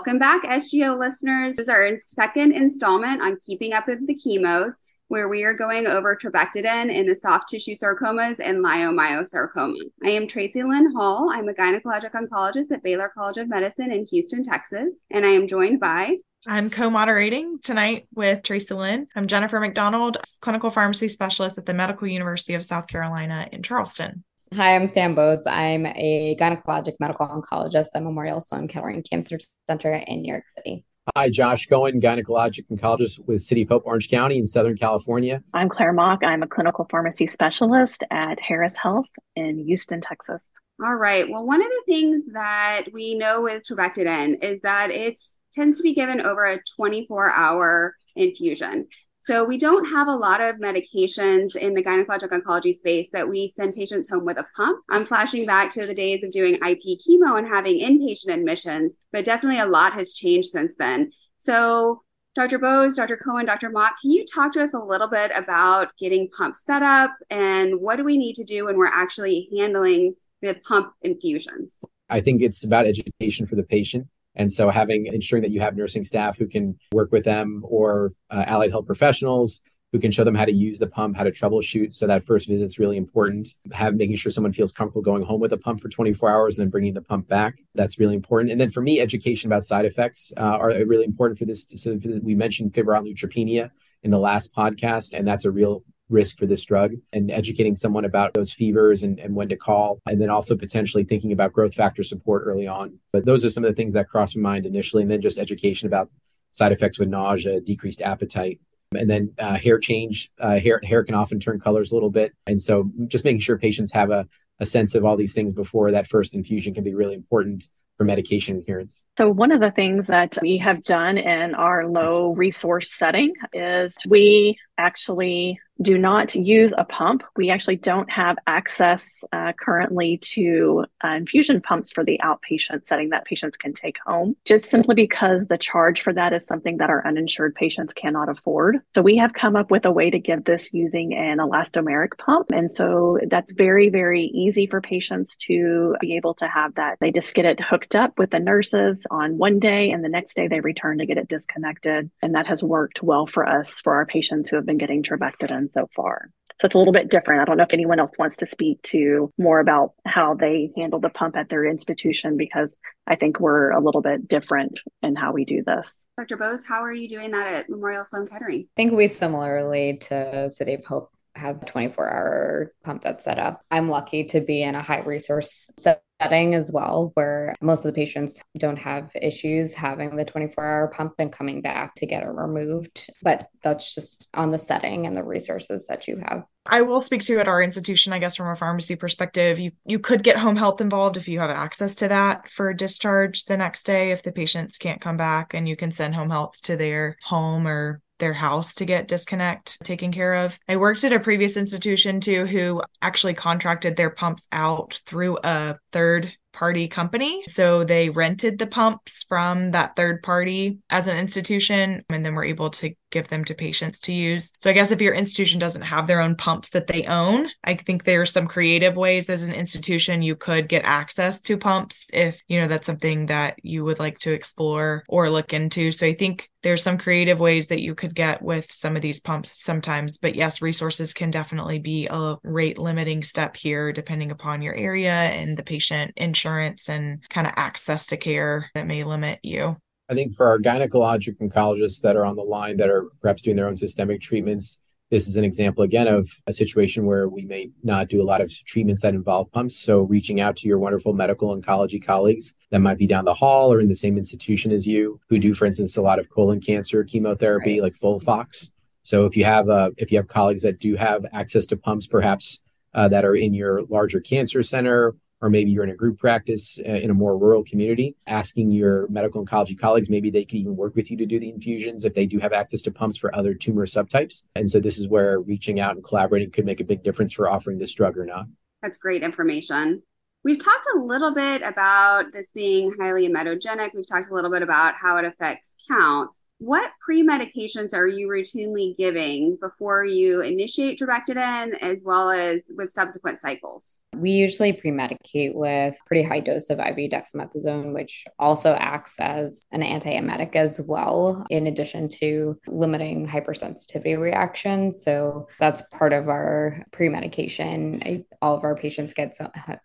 Welcome back, SGO listeners. This is our second installment on keeping up with the chemos, where we are going over trabectedin in the soft tissue sarcomas and leiomyosarcoma. I am Tracilyn Hall. I'm a gynecologic oncologist at Baylor College of Medicine in Houston, Texas, and I am joined by I'm co moderating tonight with Tracilyn. I'm Jennifer MacDonald, clinical pharmacy specialist at the Medical University of South Carolina in Charleston. Hi, I'm Sam Bose. I'm a gynecologic medical oncologist at Memorial Sloan Kettering Cancer Center in New York City. Hi, Josh Cohen, gynecologic oncologist with City of Hope Orange County in Southern California. I'm Claire Mach. I'm a clinical pharmacy specialist at Harris Health in Houston, Texas. All right. Well, one of the things that we know with trabectedin is that it tends to be given over a 24 hour infusion. So we don't have a lot of medications in the gynecologic oncology space that we send patients home with a pump. I'm flashing back to the days of doing IP chemo and having inpatient admissions, but definitely a lot has changed since then. So Dr. Bose, Dr. Cohen, Dr. Mach, can you talk to us a little bit about getting pumps set up and what do we need to do when we're actually handling the pump infusions? I think it's about education for the patient. And so having ensuring that you have nursing staff who can work with them or uh, allied health professionals who can show them how to use the pump, how to troubleshoot. So that first visit is really important. Have making sure someone feels comfortable going home with a pump for 24 hours and then bringing the pump back. That's really important. And then for me, education about side effects uh, are really important for this. So we mentioned febrile neutropenia in the last podcast, and that's a real risk for this drug and educating someone about those fevers and, and when to call, and then also potentially thinking about growth factor support early on. But those are some of the things that crossed my mind initially, and then just education about side effects with nausea, decreased appetite. And then uh, hair change, uh, hair hair can often turn colors a little bit, and so just making sure patients have a, a sense of all these things before that first infusion can be really important for medication adherence? So, one of the things that we have done in our low resource setting is we actually do not use a pump. We actually don't have access uh, currently to uh, infusion pumps for the outpatient setting that patients can take home, just simply because the charge for that is something that our uninsured patients cannot afford. So we have come up with a way to give this using an elastomeric pump. And so that's very, very easy for patients to be able to have that. They just get it hooked up with the nurses on one day, and the next day they return to get it disconnected. And that has worked well for us for our patients who have been getting trabectedin so far. So it's a little bit different. I don't know if anyone else wants to speak to more about how they handle the pump at their institution because I think we're a little bit different in how we do this. Dr. Bose, how are you doing that at Memorial Sloan Kettering? I think we similarly to City of Hope have a 24 hour pump that's set up. I'm lucky to be in a high resource setting as well, where most of the patients don't have issues having the 24 hour pump and coming back to get it removed. But that's just on the setting and the resources that you have. I will speak to you at our institution, I guess, from a pharmacy perspective. You you could get home health involved if you have access to that for discharge the next day if the patients can't come back and you can send home health to their home or their house to get disconnect taken care of. I worked at a previous institution too who actually contracted their pumps out through a third party company. So they rented the pumps from that third party as an institution and then were able to give them to patients to use. So I guess if your institution doesn't have their own pumps that they own, I think there are some creative ways as an institution you could get access to pumps if, you know, that's something that you would like to explore or look into. So I think there's some creative ways that you could get with some of these pumps sometimes. But yes, resources can definitely be a rate limiting step here depending upon your area and the patient insurance and kind of access to care that may limit you. I think for our gynecologic oncologists that are on the line that are perhaps doing their own systemic treatments, this is an example again of a situation where we may not do a lot of treatments that involve pumps. So reaching out to your wonderful medical oncology colleagues that might be down the hall or in the same institution as you, who do, for instance, a lot of colon cancer chemotherapy, right. like FOLFOX. So if you have uh, if you have colleagues that do have access to pumps, perhaps uh, that are in your larger cancer center or maybe you're in a group practice uh, in a more rural community, asking your medical oncology colleagues, maybe they could even work with you to do the infusions if they do have access to pumps for other tumor subtypes. And so this is where reaching out and collaborating could make a big difference for offering this drug or not. That's great information. We've talked a little bit about this being highly emetogenic. We've talked a little bit about how it affects counts. What pre medications are you routinely giving before you initiate trabectedin as well as with subsequent cycles? We usually pre medicate with pretty high dose of IV dexamethasone, which also acts as an antiemetic as well, in addition to limiting hypersensitivity reactions. So that's part of our pre medication. All of our patients get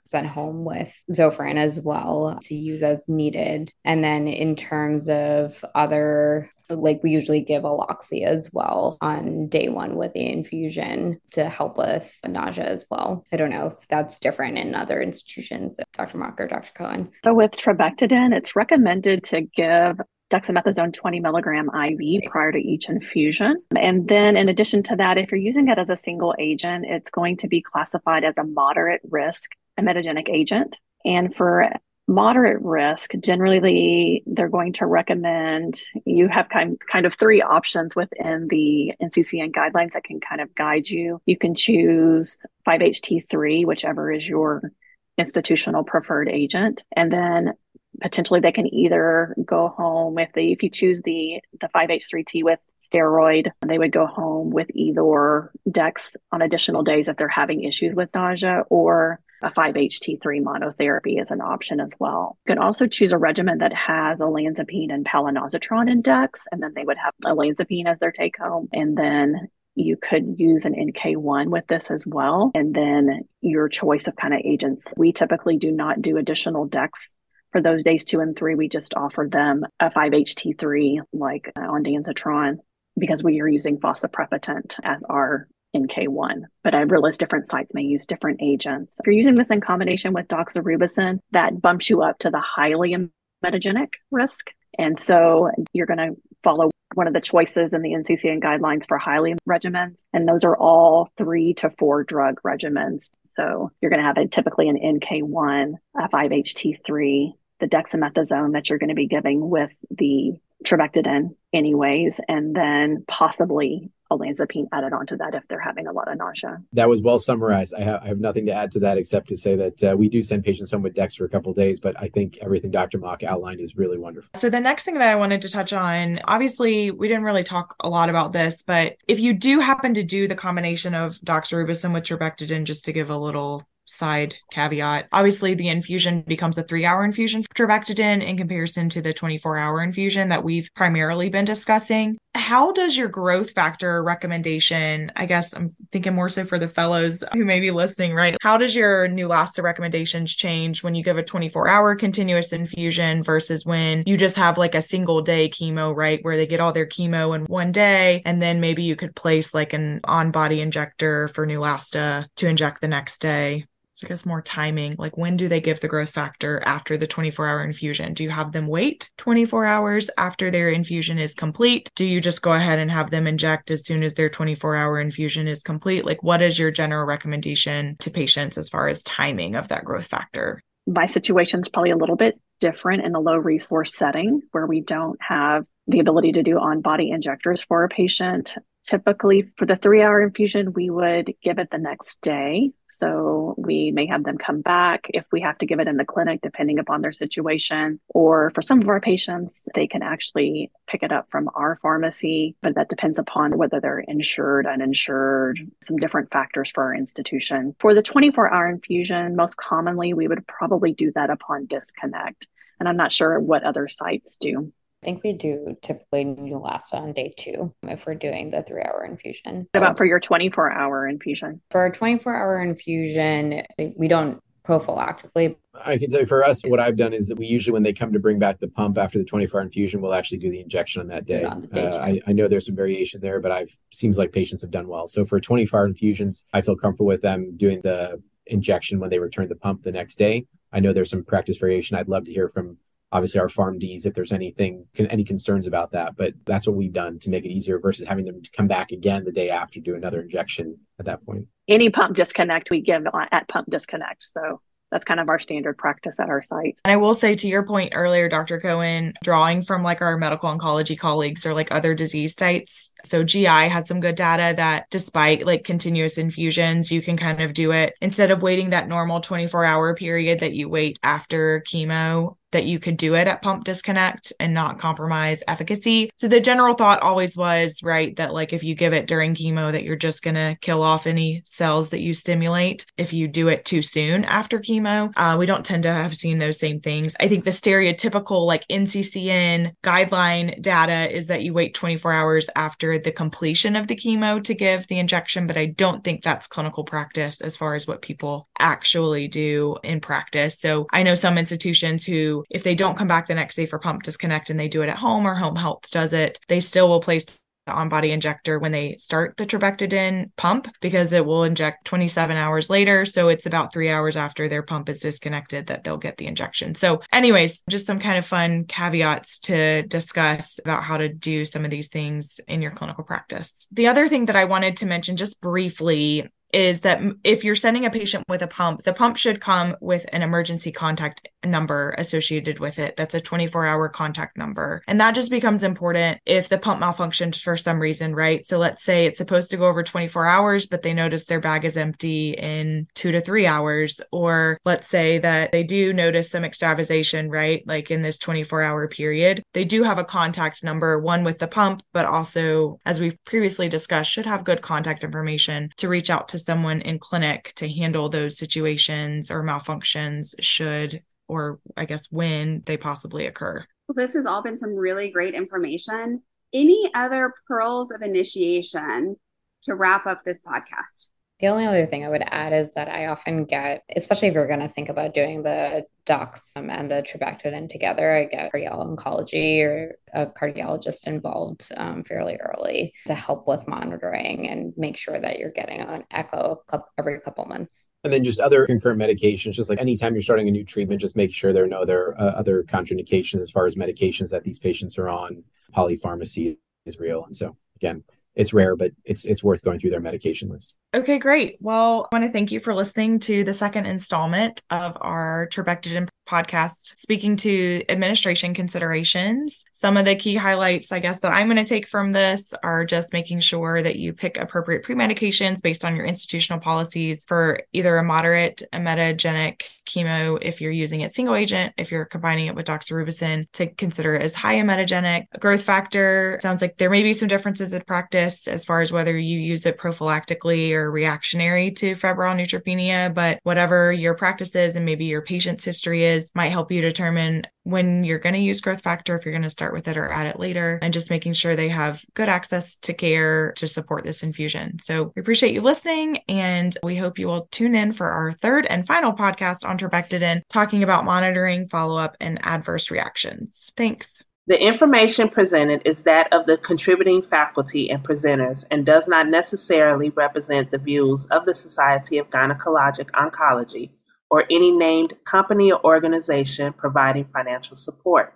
sent home with Zofran as well to use as needed. And then in terms of other like we usually give Aloxi as well on day one with the infusion to help with nausea as well. I don't know if that's different in other institutions, Dr. Mach or Dr. Cohen. So with trabectedin, it's recommended to give dexamethasone 20 milligram IV prior to each infusion. And then, in addition to that, if you're using it as a single agent, it's going to be classified as a moderate risk emetogenic agent. And for moderate risk, generally they're going to recommend you have kind, kind of three options within the NCCN guidelines that can kind of guide you. You can choose 5-HT3, whichever is your institutional preferred agent. And then potentially they can either go home if they if you choose the the 5-HT3 with steroid, they would go home with either Dex on additional days if they're having issues with nausea or a 5-HT3 monotherapy is an option as well. You can also choose a regimen that has olanzapine and palonosetron index, and then they would have olanzapine as their take home. And then you could use an NK1 with this as well. And then your choice of kind of agents. We typically do not do additional DEX for those days two and three. We just offer them a 5-HT3 like uh, ondansetron because we are using fosaprepitant as our NK1. But I realize different sites may use different agents. If you're using this in combination with doxorubicin, that bumps you up to the highly emetogenic risk. And so you're going to follow one of the choices in the NCCN guidelines for highly regimens. And those are all three to four drug regimens. So you're going to have a, typically an NK1, a 5-HT3, the dexamethasone that you're going to be giving with the trabectedin anyways, and then possibly olanzapine added onto that if they're having a lot of nausea. That was well summarized. I have, I have nothing to add to that except to say that uh, we do send patients home with Dex for a couple days, but I think everything Dr. Mach outlined is really wonderful. So the next thing that I wanted to touch on, obviously we didn't really talk a lot about this, but if you do happen to do the combination of doxorubicin with trabectedin, just to give a little side caveat. Obviously, the infusion becomes a three hour infusion for trabectedin in comparison to the 24 hour infusion that we've primarily been discussing. How does your growth factor recommendation, I guess I'm thinking more so for the fellows who may be listening, right? How does your Neulasta recommendations change when you give a 24 hour continuous infusion versus when you just have like a single day chemo, right? Where they get all their chemo in one day and then maybe you could place like an on body injector for Neulasta to inject the next day? So I guess more timing, like when do they give the growth factor after the 24 hour infusion? Do you have them wait 24 hours after their infusion is complete? Do you just go ahead and have them inject as soon as their 24 hour infusion is complete? Like what is your general recommendation to patients as far as timing of that growth factor? My situation is probably a little bit different in a low resource setting where we don't have the ability to do on body injectors for a patient. Typically, for the three hour infusion, we would give it the next day. So we may have them come back if we have to give it in the clinic, depending upon their situation. Or for some of our patients, they can actually pick it up from our pharmacy, but that depends upon whether they're insured, uninsured, some different factors for our institution. For the 24 hour infusion, most commonly, we would probably do that upon disconnect. And I'm not sure what other sites do. I think we do typically Neulasta on day two if we're doing the three hour infusion. What about for your 24 hour infusion? For a 24 hour infusion, we don't prophylactically. I can tell you for us, what I've done is that we usually, when they come to bring back the pump after the 24 hour infusion, we'll actually do the injection on that day. On day uh, I, I, know there's some variation there, but I've seems like patients have done well. So for 24 hour infusions, I feel comfortable with them doing the injection when they return the pump the next day. I know there's some practice variation. I'd love to hear from obviously our PharmDs if there's anything any concerns about that but that's what we've done to make it easier versus having them come back again the day after do another injection at that point any pump disconnect we give at pump disconnect so that's kind of our standard practice at our site. And I will say to your point earlier, Dr. Cohen, drawing from like our medical oncology colleagues or like other disease sites. So GI has some good data that despite like continuous infusions, you can kind of do it instead of waiting that normal 24 hour period that you wait after chemo that you could do it at pump disconnect and not compromise efficacy. So the general thought always was, right, that like if you give it during chemo, that you're just going to kill off any cells that you stimulate. If you do it too soon after chemo, uh, we don't tend to have seen those same things. I think the stereotypical like NCCN guideline data is that you wait 24 hours after the completion of the chemo to give the injection, but I don't think that's clinical practice as far as what people actually do in practice. So I know some institutions who, if they don't come back the next day for pump disconnect and they do it at home or home health does it, they still will place the on body injector when they start the trabectedin pump because it will inject 27 hours later. So it's about three hours after their pump is disconnected that they'll get the injection. So, anyways, just some kind of fun caveats to discuss about how to do some of these things in your clinical practice. The other thing that I wanted to mention just briefly is that if you're sending a patient with a pump, the pump should come with an emergency contact number associated with it. That's a 24 hour contact number. And that just becomes important if the pump malfunctions for some reason, right? So let's say it's supposed to go over 24 hours, but they notice their bag is empty in two to three hours. Or let's say that they do notice some extravasation, right? Like in this 24 hour period, they do have a contact number, one with the pump, but also, as we've previously discussed, should have good contact information to reach out to someone in clinic to handle those situations or malfunctions should or I guess when they possibly occur. Well, this has all been some really great information. Any other pearls of initiation to wrap up this podcast? The only other thing I would add is that I often get, especially if you're going to think about doing the doxo um, and the trabectedin together, I get cardiology oncology or a cardiologist involved um, fairly early to help with monitoring and make sure that you're getting an echo every couple months. And then just other concurrent medications, just like anytime you're starting a new treatment, just make sure there are no other, uh, other contraindications as far as medications that these patients are on. Polypharmacy is real. And so, again, it's rare, but it's it's worth going through their medication list. Okay, great. Well, I want to thank you for listening to the second installment of our Trabectedin podcast, speaking to administration considerations. Some of the key highlights, I guess, that I'm going to take from this are just making sure that you pick appropriate pre medications based on your institutional policies for either a moderate emetogenic chemo if you're using it single agent, if you're combining it with doxorubicin, to consider as high emetogenic. Growth factor sounds like there may be some differences in practice as far as whether you use it prophylactically or reactionary to febrile neutropenia, but whatever your practice is and maybe your patient's history is might help you determine when you're going to use growth factor, if you're going to start with it or add it later, and just making sure they have good access to care to support this infusion. So we appreciate you listening, and we hope you will tune in for our third and final podcast on trabectedin, talking about monitoring, follow up, and adverse reactions. Thanks. The information presented is that of the contributing faculty and presenters and does not necessarily represent the views of the Society of Gynecologic Oncology or any named company or organization providing financial support.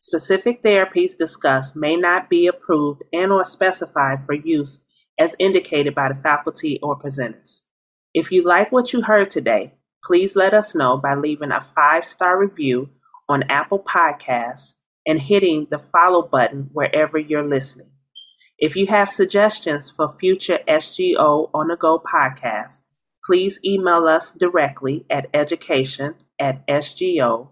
Specific therapies discussed may not be approved and or specified for use as indicated by the faculty or presenters. If you like what you heard today, please let us know by leaving a five-star review on Apple Podcasts and hitting the follow button wherever you're listening. If you have suggestions for future SGO on the go podcasts, please email us directly at education at sgo.org.